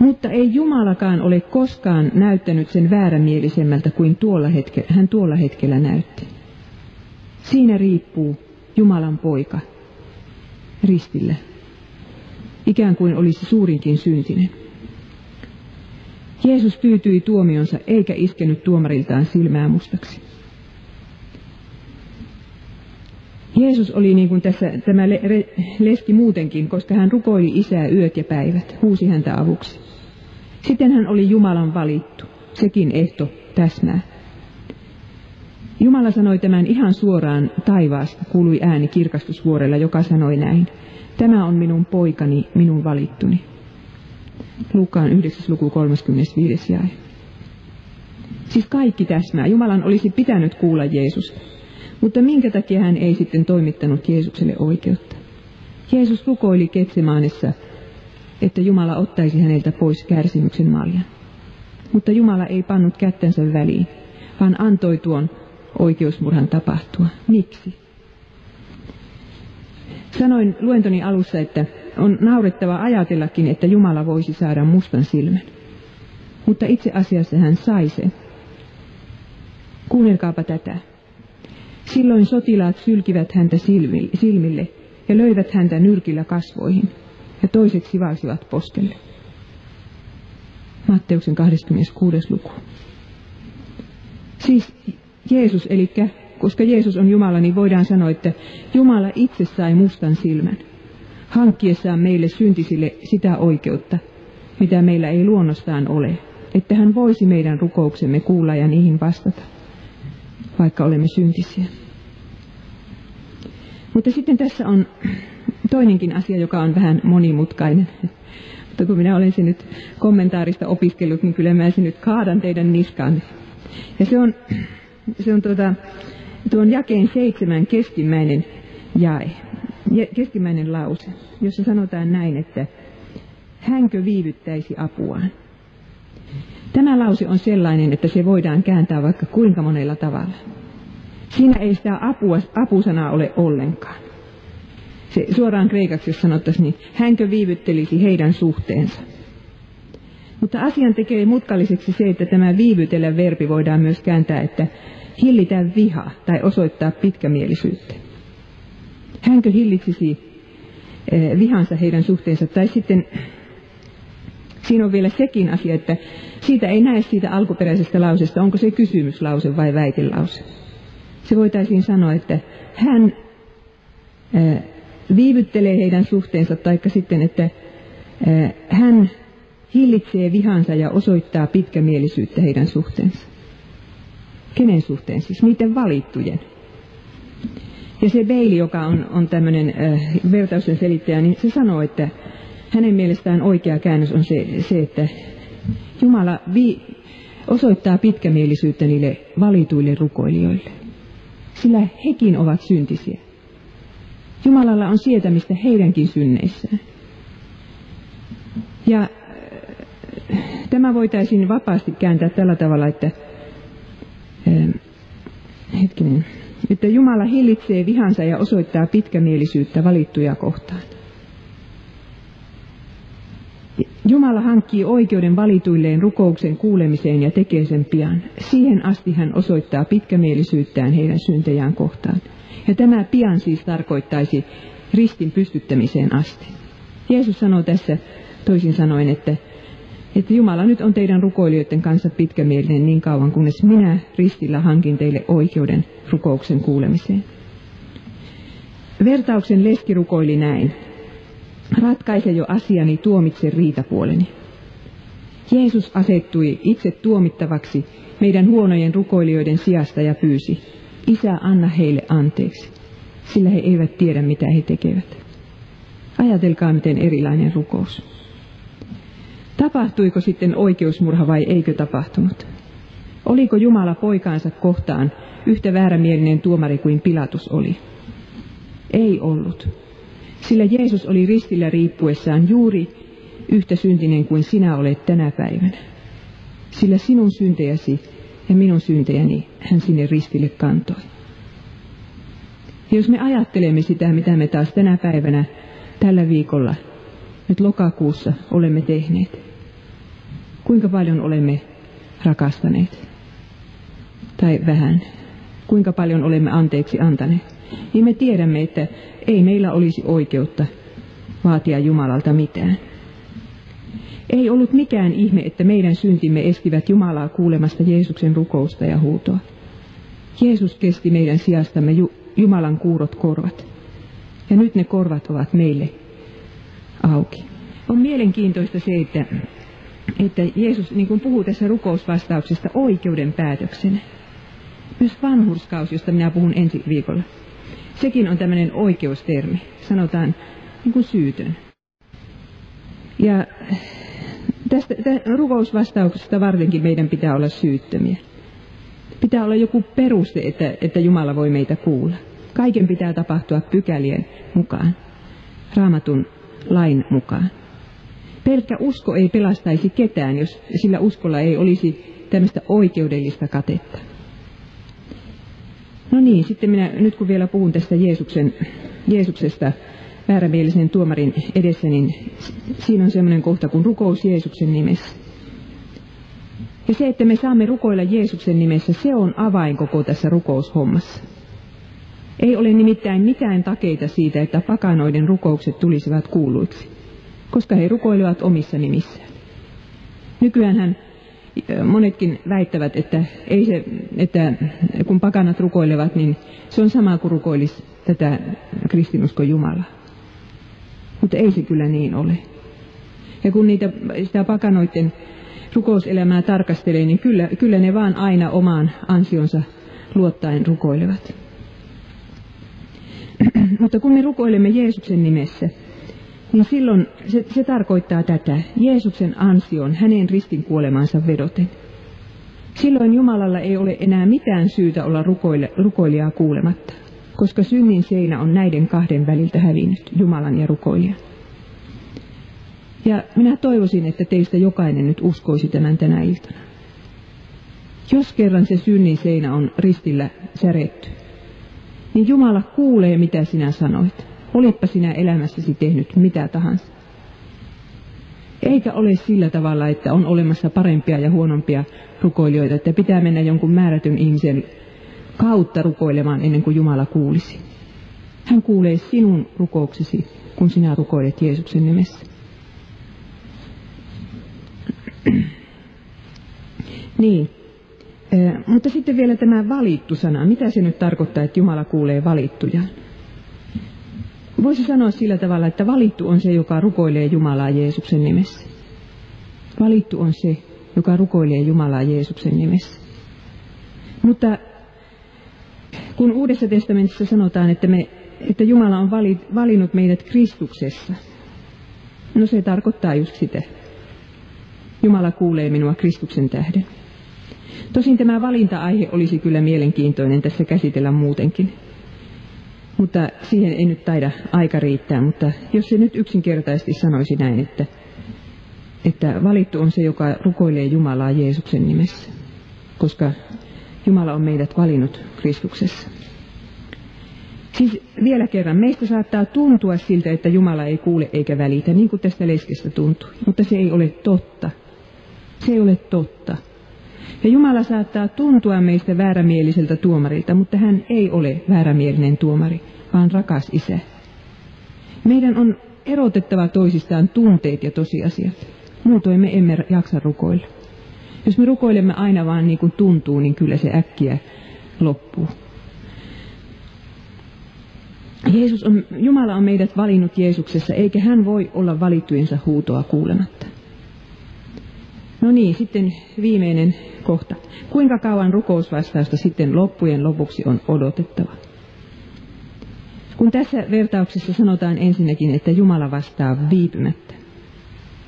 S1: Mutta ei Jumalakaan ole koskaan näyttänyt sen väärämielisemmältä kuin tuolla hetke, hän tuolla hetkellä näytti. Siinä riippuu Jumalan poika ristillä, ikään kuin olisi suurinkin syntinen. Jeesus tyytyi tuomionsa eikä iskenyt tuomariltaan silmää mustaksi. Jeesus oli niin kuin tässä tämä leski muutenkin, koska hän rukoili isää yöt ja päivät, huusi häntä avuksi. Sitten hän oli Jumalan valittu, sekin ehto täsmää. Jumala sanoi tämän ihan suoraan taivaasta, kuului ääni kirkastusvuorella, joka sanoi näin. Tämä on minun poikani, minun valittuni. Lukaan 9. luku 35. jae. Siis kaikki täsmää. Jumalan olisi pitänyt kuulla Jeesusta. Mutta minkä takia hän ei sitten toimittanut Jeesukselle oikeutta? Jeesus rukoili Ketsemaanissa, että Jumala ottaisi häneltä pois kärsimyksen maljan. Mutta Jumala ei pannut kättänsä väliin, vaan antoi tuon oikeusmurhan tapahtua. Miksi? Sanoin luentoni alussa, että on naurettava ajatellakin, että Jumala voisi saada mustan silmän. Mutta itse asiassa hän sai sen. Kuunnelkaapa tätä. Silloin sotilaat sylkivät häntä silmille ja löivät häntä nyrkillä kasvoihin, ja toiset sivalsivat poskelle. Matteuksen 26. luku. Siis Jeesus, eli koska Jeesus on Jumala, niin voidaan sanoa, että Jumala itse sai mustan silmän, hankkiessaan meille syntisille sitä oikeutta, mitä meillä ei luonnostaan ole, että hän voisi meidän rukouksemme kuulla ja niihin vastata, vaikka olemme syntisiä. Mutta sitten tässä on toinenkin asia, joka on vähän monimutkainen. Mutta kun minä olen sen nyt kommentaarista opiskellut, niin kyllä mä sen nyt kaadan teidän niskaan. Ja se on, se on tuota, tuon jakeen seitsemän keskimmäinen jae, keskimmäinen lause, jossa sanotaan näin, että hänkö viivyttäisi apuaan. Tämä lause on sellainen, että se voidaan kääntää vaikka kuinka monella tavalla. Siinä ei sitä apua, apusanaa ole ollenkaan. Se suoraan kreikaksi, jos sanottaisiin, niin hänkö viivyttelisi heidän suhteensa. Mutta asian tekee mutkalliseksi se, että tämä viivytellä verbi voidaan myös kääntää, että hillitä viha tai osoittaa pitkämielisyyttä. Hänkö hillitsisi eh, vihansa heidän suhteensa, tai sitten siinä on vielä sekin asia, että siitä ei näe siitä alkuperäisestä lausesta, onko se kysymyslause vai väitelause. Se voitaisiin sanoa, että hän viivyttelee heidän suhteensa, taikka sitten, että hän hillitsee vihansa ja osoittaa pitkämielisyyttä heidän suhteensa. Kenen suhteen siis? Niiden valittujen. Ja se Beili, joka on, on tämmöinen äh, vertausten selittäjä, niin se sanoo, että hänen mielestään oikea käännös on se, se että Jumala vi, osoittaa pitkämielisyyttä niille valituille rukoilijoille. Sillä hekin ovat syntisiä. Jumalalla on sietämistä heidänkin synneissään. Ja äh, tämä voitaisiin vapaasti kääntää tällä tavalla, että hetkinen, että Jumala hillitsee vihansa ja osoittaa pitkämielisyyttä valittuja kohtaan. Jumala hankkii oikeuden valituilleen rukouksen kuulemiseen ja tekee sen pian. Siihen asti hän osoittaa pitkämielisyyttään heidän syntejään kohtaan. Ja tämä pian siis tarkoittaisi ristin pystyttämiseen asti. Jeesus sanoo tässä toisin sanoen, että että Jumala nyt on teidän rukoilijoiden kanssa pitkämielinen niin kauan, kunnes minä ristillä hankin teille oikeuden rukouksen kuulemiseen. Vertauksen leski rukoili näin. Ratkaise jo asiani, tuomitse riitapuoleni. Jeesus asettui itse tuomittavaksi meidän huonojen rukoilijoiden sijasta ja pyysi, Isä, anna heille anteeksi, sillä he eivät tiedä, mitä he tekevät. Ajatelkaa, miten erilainen rukous. Tapahtuiko sitten oikeusmurha vai eikö tapahtunut? Oliko Jumala poikaansa kohtaan yhtä väärämielinen tuomari kuin Pilatus oli? Ei ollut, sillä Jeesus oli ristillä riippuessaan juuri yhtä syntinen kuin sinä olet tänä päivänä. Sillä sinun syntejäsi ja minun syntejäni hän sinne ristille kantoi. Ja jos me ajattelemme sitä, mitä me taas tänä päivänä, tällä viikolla, nyt lokakuussa olemme tehneet, kuinka paljon olemme rakastaneet, tai vähän, kuinka paljon olemme anteeksi antaneet, niin me tiedämme, että ei meillä olisi oikeutta vaatia Jumalalta mitään. Ei ollut mikään ihme, että meidän syntimme estivät Jumalaa kuulemasta Jeesuksen rukousta ja huutoa. Jeesus kesti meidän sijastamme Ju- Jumalan kuurot korvat. Ja nyt ne korvat ovat meille auki. On mielenkiintoista se, että, että Jeesus niin kuin puhuu tässä rukousvastauksesta oikeuden päätöksenä. Myös vanhurskaus, josta minä puhun ensi viikolla. Sekin on tämmöinen oikeustermi. Sanotaan niin kuin syytön. Ja tästä, tästä rukousvastauksesta vartenkin meidän pitää olla syyttömiä. Pitää olla joku peruste, että, että Jumala voi meitä kuulla. Kaiken pitää tapahtua pykälien mukaan, raamatun lain mukaan. Pelkkä usko ei pelastaisi ketään, jos sillä uskolla ei olisi tämmöistä oikeudellista katetta. No niin, sitten minä, nyt kun vielä puhun tästä Jeesuksen, Jeesuksesta väärämielisen tuomarin edessä, niin siinä on semmoinen kohta kuin rukous Jeesuksen nimessä. Ja se, että me saamme rukoilla Jeesuksen nimessä, se on avain koko tässä rukoushommassa. Ei ole nimittäin mitään takeita siitä, että pakanoiden rukoukset tulisivat kuuluiksi, koska he rukoilevat omissa nimissään. Nykyäänhän monetkin väittävät, että, ei se, että kun pakanat rukoilevat, niin se on sama kuin rukoilisi tätä kristinuskon Jumalaa. Mutta ei se kyllä niin ole. Ja kun niitä, sitä pakanoiden rukouselämää tarkastelee, niin kyllä, kyllä ne vaan aina omaan ansionsa luottaen rukoilevat. Mutta kun me rukoilemme Jeesuksen nimessä, niin silloin se, se tarkoittaa tätä, Jeesuksen ansion, hänen ristin kuolemansa vedoten. Silloin Jumalalla ei ole enää mitään syytä olla rukoile, rukoilijaa kuulematta, koska synnin seinä on näiden kahden väliltä hävinnyt, Jumalan ja rukoilijan. Ja minä toivoisin, että teistä jokainen nyt uskoisi tämän tänä iltana. Jos kerran se synnin seinä on ristillä säretty, niin Jumala kuulee, mitä sinä sanoit. Olippa sinä elämässäsi tehnyt mitä tahansa. Eikä ole sillä tavalla, että on olemassa parempia ja huonompia rukoilijoita, että pitää mennä jonkun määrätyn ihmisen kautta rukoilemaan ennen kuin Jumala kuulisi. Hän kuulee sinun rukouksesi, kun sinä rukoilet Jeesuksen nimessä. niin, mutta sitten vielä tämä valittu sana. Mitä se nyt tarkoittaa, että Jumala kuulee valittuja? Voisi sanoa sillä tavalla, että valittu on se, joka rukoilee Jumalaa Jeesuksen nimessä. Valittu on se, joka rukoilee Jumalaa Jeesuksen nimessä. Mutta kun Uudessa testamentissa sanotaan, että, me, että Jumala on valinnut meidät Kristuksessa, no se tarkoittaa just sitä. Jumala kuulee minua Kristuksen tähden. Tosin tämä valinta-aihe olisi kyllä mielenkiintoinen tässä käsitellä muutenkin. Mutta siihen ei nyt taida aika riittää, mutta jos se nyt yksinkertaisesti sanoisi näin, että, että valittu on se, joka rukoilee Jumalaa Jeesuksen nimessä, koska Jumala on meidät valinnut Kristuksessa. Siis vielä kerran, meistä saattaa tuntua siltä, että Jumala ei kuule eikä välitä, niin kuin tästä leskestä tuntui, mutta se ei ole totta. Se ei ole totta. Ja Jumala saattaa tuntua meistä väärämieliseltä tuomarilta, mutta hän ei ole väärämielinen tuomari, vaan rakas isä. Meidän on erotettava toisistaan tunteet ja tosiasiat. Muutoin me emme jaksa rukoilla. Jos me rukoilemme aina vaan niin kuin tuntuu, niin kyllä se äkkiä loppuu. Jeesus on, Jumala on meidät valinnut Jeesuksessa, eikä hän voi olla valittujensa huutoa kuulematta. No niin, sitten viimeinen kohta. Kuinka kauan rukousvastausta sitten loppujen lopuksi on odotettava? Kun tässä vertauksessa sanotaan ensinnäkin, että Jumala vastaa viipymättä,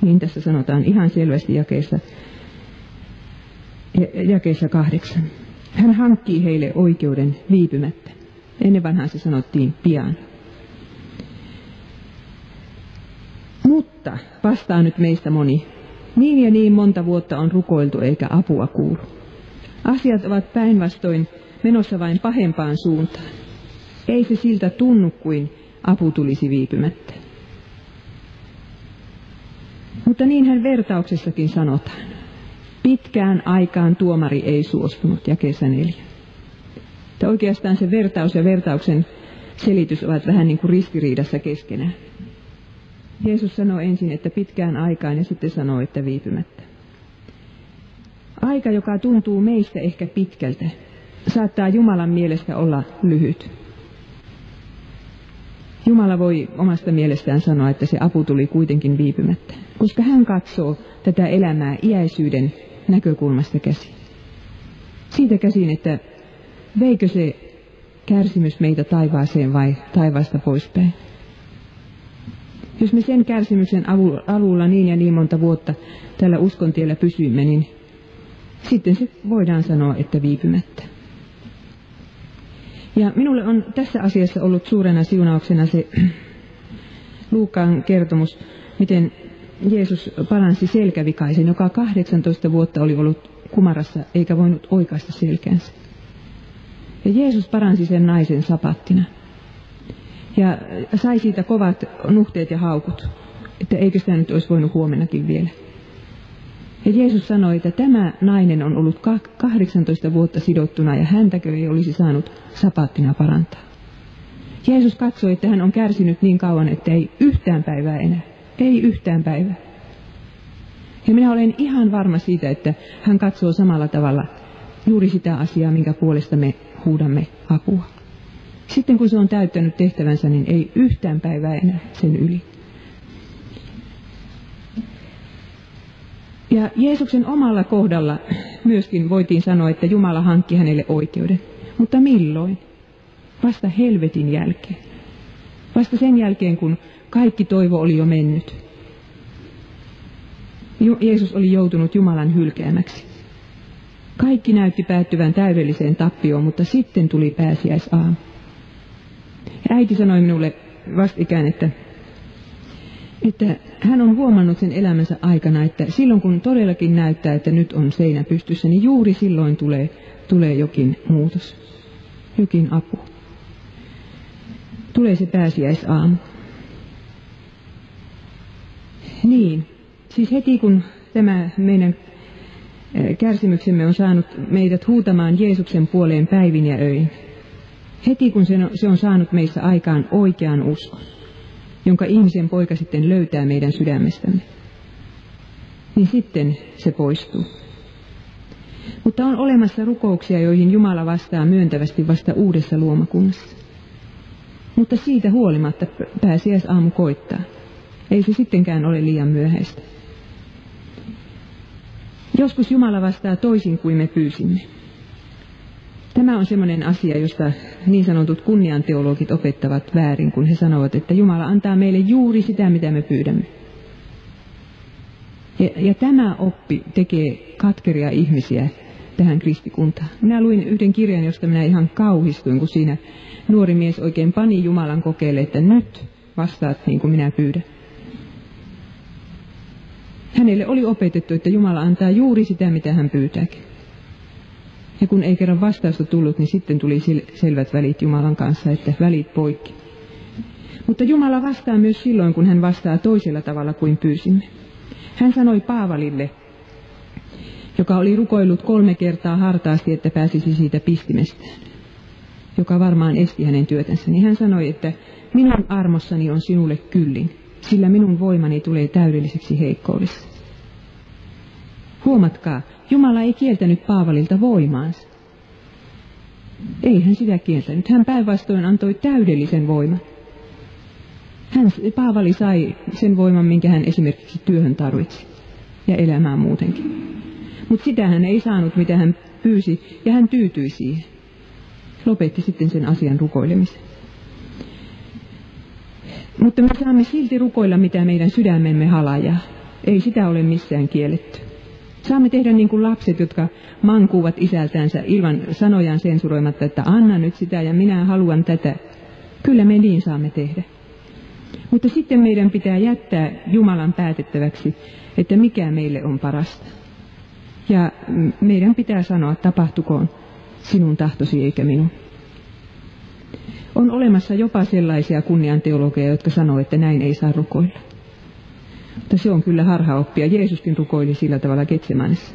S1: niin tässä sanotaan ihan selvästi jakeessa, jakeessa kahdeksan. Hän hankkii heille oikeuden viipymättä. Ennen vanhaan se sanottiin pian. Mutta vastaa nyt meistä moni, niin ja niin monta vuotta on rukoiltu eikä apua kuulu. Asiat ovat päinvastoin menossa vain pahempaan suuntaan. Ei se siltä tunnu kuin apu tulisi viipymättä. Mutta niinhän vertauksessakin sanotaan. Pitkään aikaan tuomari ei suostunut, ja kesä neljä. Että oikeastaan se vertaus ja vertauksen selitys ovat vähän niin kuin ristiriidassa keskenään. Jeesus sanoo ensin, että pitkään aikaan ja sitten sanoo, että viipymättä. Aika, joka tuntuu meistä ehkä pitkältä, saattaa Jumalan mielestä olla lyhyt. Jumala voi omasta mielestään sanoa, että se apu tuli kuitenkin viipymättä, koska hän katsoo tätä elämää iäisyyden näkökulmasta käsin. Siitä käsin, että veikö se kärsimys meitä taivaaseen vai taivaasta poispäin. Jos me sen kärsimyksen avulla niin ja niin monta vuotta tällä uskontiellä pysymme, niin sitten se voidaan sanoa, että viipymättä. Ja minulle on tässä asiassa ollut suurena siunauksena se Luukaan kertomus, miten Jeesus paransi selkävikaisen, joka 18 vuotta oli ollut kumarassa eikä voinut oikaista selkäänsä. Ja Jeesus paransi sen naisen sapattina. Ja sai siitä kovat nuhteet ja haukut, että eikö sitä nyt olisi voinut huomenakin vielä. Ja Jeesus sanoi, että tämä nainen on ollut 18 vuotta sidottuna ja häntäkö ei olisi saanut sapattina parantaa. Jeesus katsoi, että hän on kärsinyt niin kauan, että ei yhtään päivää enää. Ei yhtään päivää. Ja minä olen ihan varma siitä, että hän katsoo samalla tavalla juuri sitä asiaa, minkä puolesta me huudamme apua. Sitten kun se on täyttänyt tehtävänsä, niin ei yhtään päivää enää sen yli. Ja Jeesuksen omalla kohdalla myöskin voitiin sanoa, että Jumala hankki hänelle oikeuden. Mutta milloin? Vasta helvetin jälkeen. Vasta sen jälkeen, kun kaikki toivo oli jo mennyt. Jeesus oli joutunut Jumalan hylkäämäksi. Kaikki näytti päättyvän täydelliseen tappioon, mutta sitten tuli pääsiäisaamu. Äiti sanoi minulle vastikään, että että hän on huomannut sen elämänsä aikana, että silloin kun todellakin näyttää, että nyt on seinä pystyssä, niin juuri silloin tulee, tulee jokin muutos, jokin apu. Tulee se pääsiäisaamu. Niin, siis heti kun tämä meidän kärsimyksemme on saanut meidät huutamaan Jeesuksen puoleen päivin ja öin, heti kun se on saanut meissä aikaan oikean uskon, jonka ihmisen poika sitten löytää meidän sydämestämme, niin sitten se poistuu. Mutta on olemassa rukouksia, joihin Jumala vastaa myöntävästi vasta uudessa luomakunnassa. Mutta siitä huolimatta aamu koittaa. Ei se sittenkään ole liian myöhäistä. Joskus Jumala vastaa toisin kuin me pyysimme. Tämä on sellainen asia, josta niin sanotut kunnianteologit opettavat väärin, kun he sanovat, että Jumala antaa meille juuri sitä, mitä me pyydämme. Ja, ja tämä oppi tekee katkeria ihmisiä tähän kristikuntaan. Minä luin yhden kirjan, josta minä ihan kauhistuin, kun siinä nuori mies oikein pani Jumalan kokeelle, että nyt vastaat niin kuin minä pyydän. Hänelle oli opetettu, että Jumala antaa juuri sitä, mitä hän pyytääkin. Ja kun ei kerran vastausta tullut, niin sitten tuli selvät välit Jumalan kanssa, että välit poikki. Mutta Jumala vastaa myös silloin, kun hän vastaa toisella tavalla kuin pyysimme. Hän sanoi Paavalille, joka oli rukoillut kolme kertaa hartaasti, että pääsisi siitä pistimestään, joka varmaan esti hänen työtänsä, niin hän sanoi, että minun armossani on sinulle kyllin, sillä minun voimani tulee täydelliseksi heikkoudessa. Huomatkaa, Jumala ei kieltänyt Paavalilta voimaansa. Ei hän sitä kieltänyt. Hän päinvastoin antoi täydellisen voiman. Hän, Paavali sai sen voiman, minkä hän esimerkiksi työhön tarvitsi ja elämään muutenkin. Mutta sitä hän ei saanut, mitä hän pyysi, ja hän tyytyi siihen. Lopetti sitten sen asian rukoilemisen. Mutta me saamme silti rukoilla, mitä meidän sydämemme halajaa. Ei sitä ole missään kielletty. Saamme tehdä niin kuin lapset, jotka mankuvat isältänsä ilman sanojaan sensuroimatta, että anna nyt sitä ja minä haluan tätä. Kyllä me niin saamme tehdä. Mutta sitten meidän pitää jättää Jumalan päätettäväksi, että mikä meille on parasta. Ja meidän pitää sanoa, tapahtukoon sinun tahtosi eikä minun. On olemassa jopa sellaisia kunnianteologeja, jotka sanoo, että näin ei saa rukoilla. Mutta se on kyllä harhaoppia. Jeesuskin rukoili sillä tavalla Getsemanissa.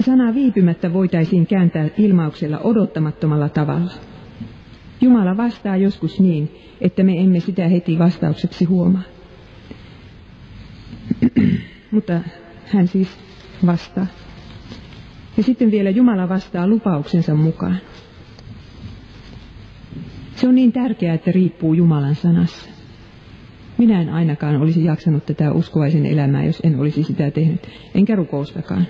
S1: Sana viipymättä voitaisiin kääntää ilmauksella odottamattomalla tavalla. Jumala vastaa joskus niin, että me emme sitä heti vastaukseksi huomaa. Mutta hän siis vastaa. Ja sitten vielä Jumala vastaa lupauksensa mukaan. Se on niin tärkeää, että riippuu Jumalan sanassa. Minä en ainakaan olisi jaksanut tätä uskovaisen elämää, jos en olisi sitä tehnyt, enkä rukoustakaan.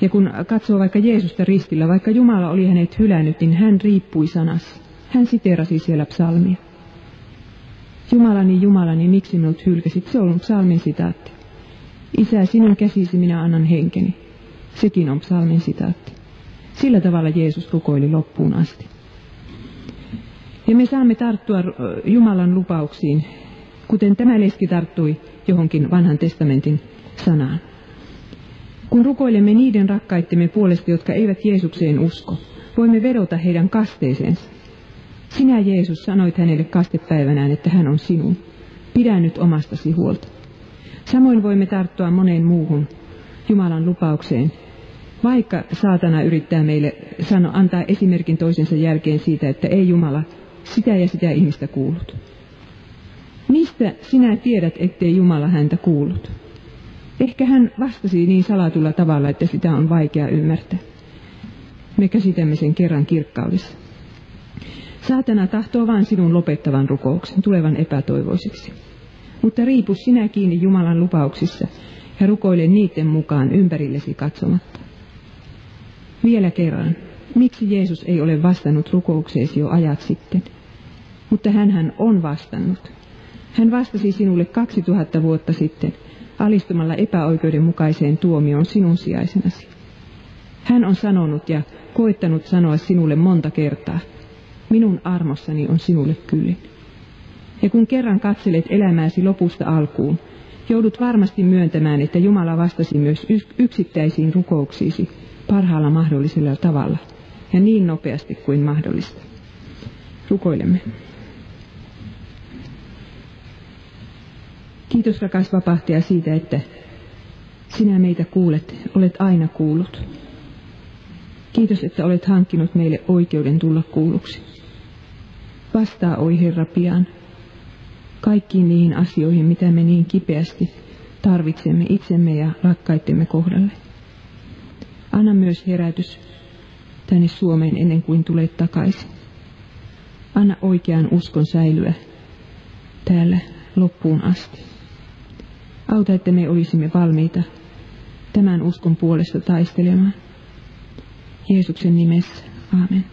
S1: Ja kun katsoo vaikka Jeesusta ristillä, vaikka Jumala oli hänet hylännyt, niin hän riippui sanassa. Hän siterasi siellä psalmia. Jumalani, Jumalani, miksi minut hylkäsit? Se on psalmin sitaatti. Isä, sinun käsisi minä annan henkeni. Sekin on psalmin sitaatti. Sillä tavalla Jeesus rukoili loppuun asti. Ja me saamme tarttua Jumalan lupauksiin, kuten tämä leski tarttui johonkin vanhan testamentin sanaan. Kun rukoilemme niiden rakkaittemme puolesta, jotka eivät Jeesukseen usko, voimme vedota heidän kasteeseensa. Sinä Jeesus sanoit hänelle kastepäivänään, että hän on sinun. Pidä nyt omastasi huolta. Samoin voimme tarttua moneen muuhun Jumalan lupaukseen, vaikka saatana yrittää meille sano, antaa esimerkin toisensa jälkeen siitä, että ei Jumala sitä ja sitä ihmistä kuullut. Mistä sinä tiedät, ettei Jumala häntä kuullut? Ehkä hän vastasi niin salatulla tavalla, että sitä on vaikea ymmärtää. Me käsitämme sen kerran kirkkaudessa. Saatana tahtoo vain sinun lopettavan rukouksen, tulevan epätoivoiseksi. Mutta riipu sinä kiinni Jumalan lupauksissa ja rukoile niiden mukaan ympärillesi katsomatta. Vielä kerran, miksi Jeesus ei ole vastannut rukoukseesi jo ajat sitten? Mutta hän on vastannut. Hän vastasi sinulle 2000 vuotta sitten alistumalla epäoikeudenmukaiseen tuomioon sinun sijaisenasi. Hän on sanonut ja koittanut sanoa sinulle monta kertaa, minun armossani on sinulle kyllin. Ja kun kerran katselet elämääsi lopusta alkuun, joudut varmasti myöntämään, että Jumala vastasi myös yksittäisiin rukouksiisi parhaalla mahdollisella tavalla ja niin nopeasti kuin mahdollista. Rukoilemme. Kiitos rakas vapahtaja siitä, että sinä meitä kuulet, olet aina kuullut. Kiitos, että olet hankkinut meille oikeuden tulla kuulluksi. Vastaa, oi Herra, pian kaikkiin niihin asioihin, mitä me niin kipeästi tarvitsemme itsemme ja rakkaittemme kohdalle. Anna myös herätys tänne Suomeen ennen kuin tulet takaisin. Anna oikean uskon säilyä täällä loppuun asti. Auta, että me olisimme valmiita tämän uskon puolesta taistelemaan. Jeesuksen nimessä. Amen.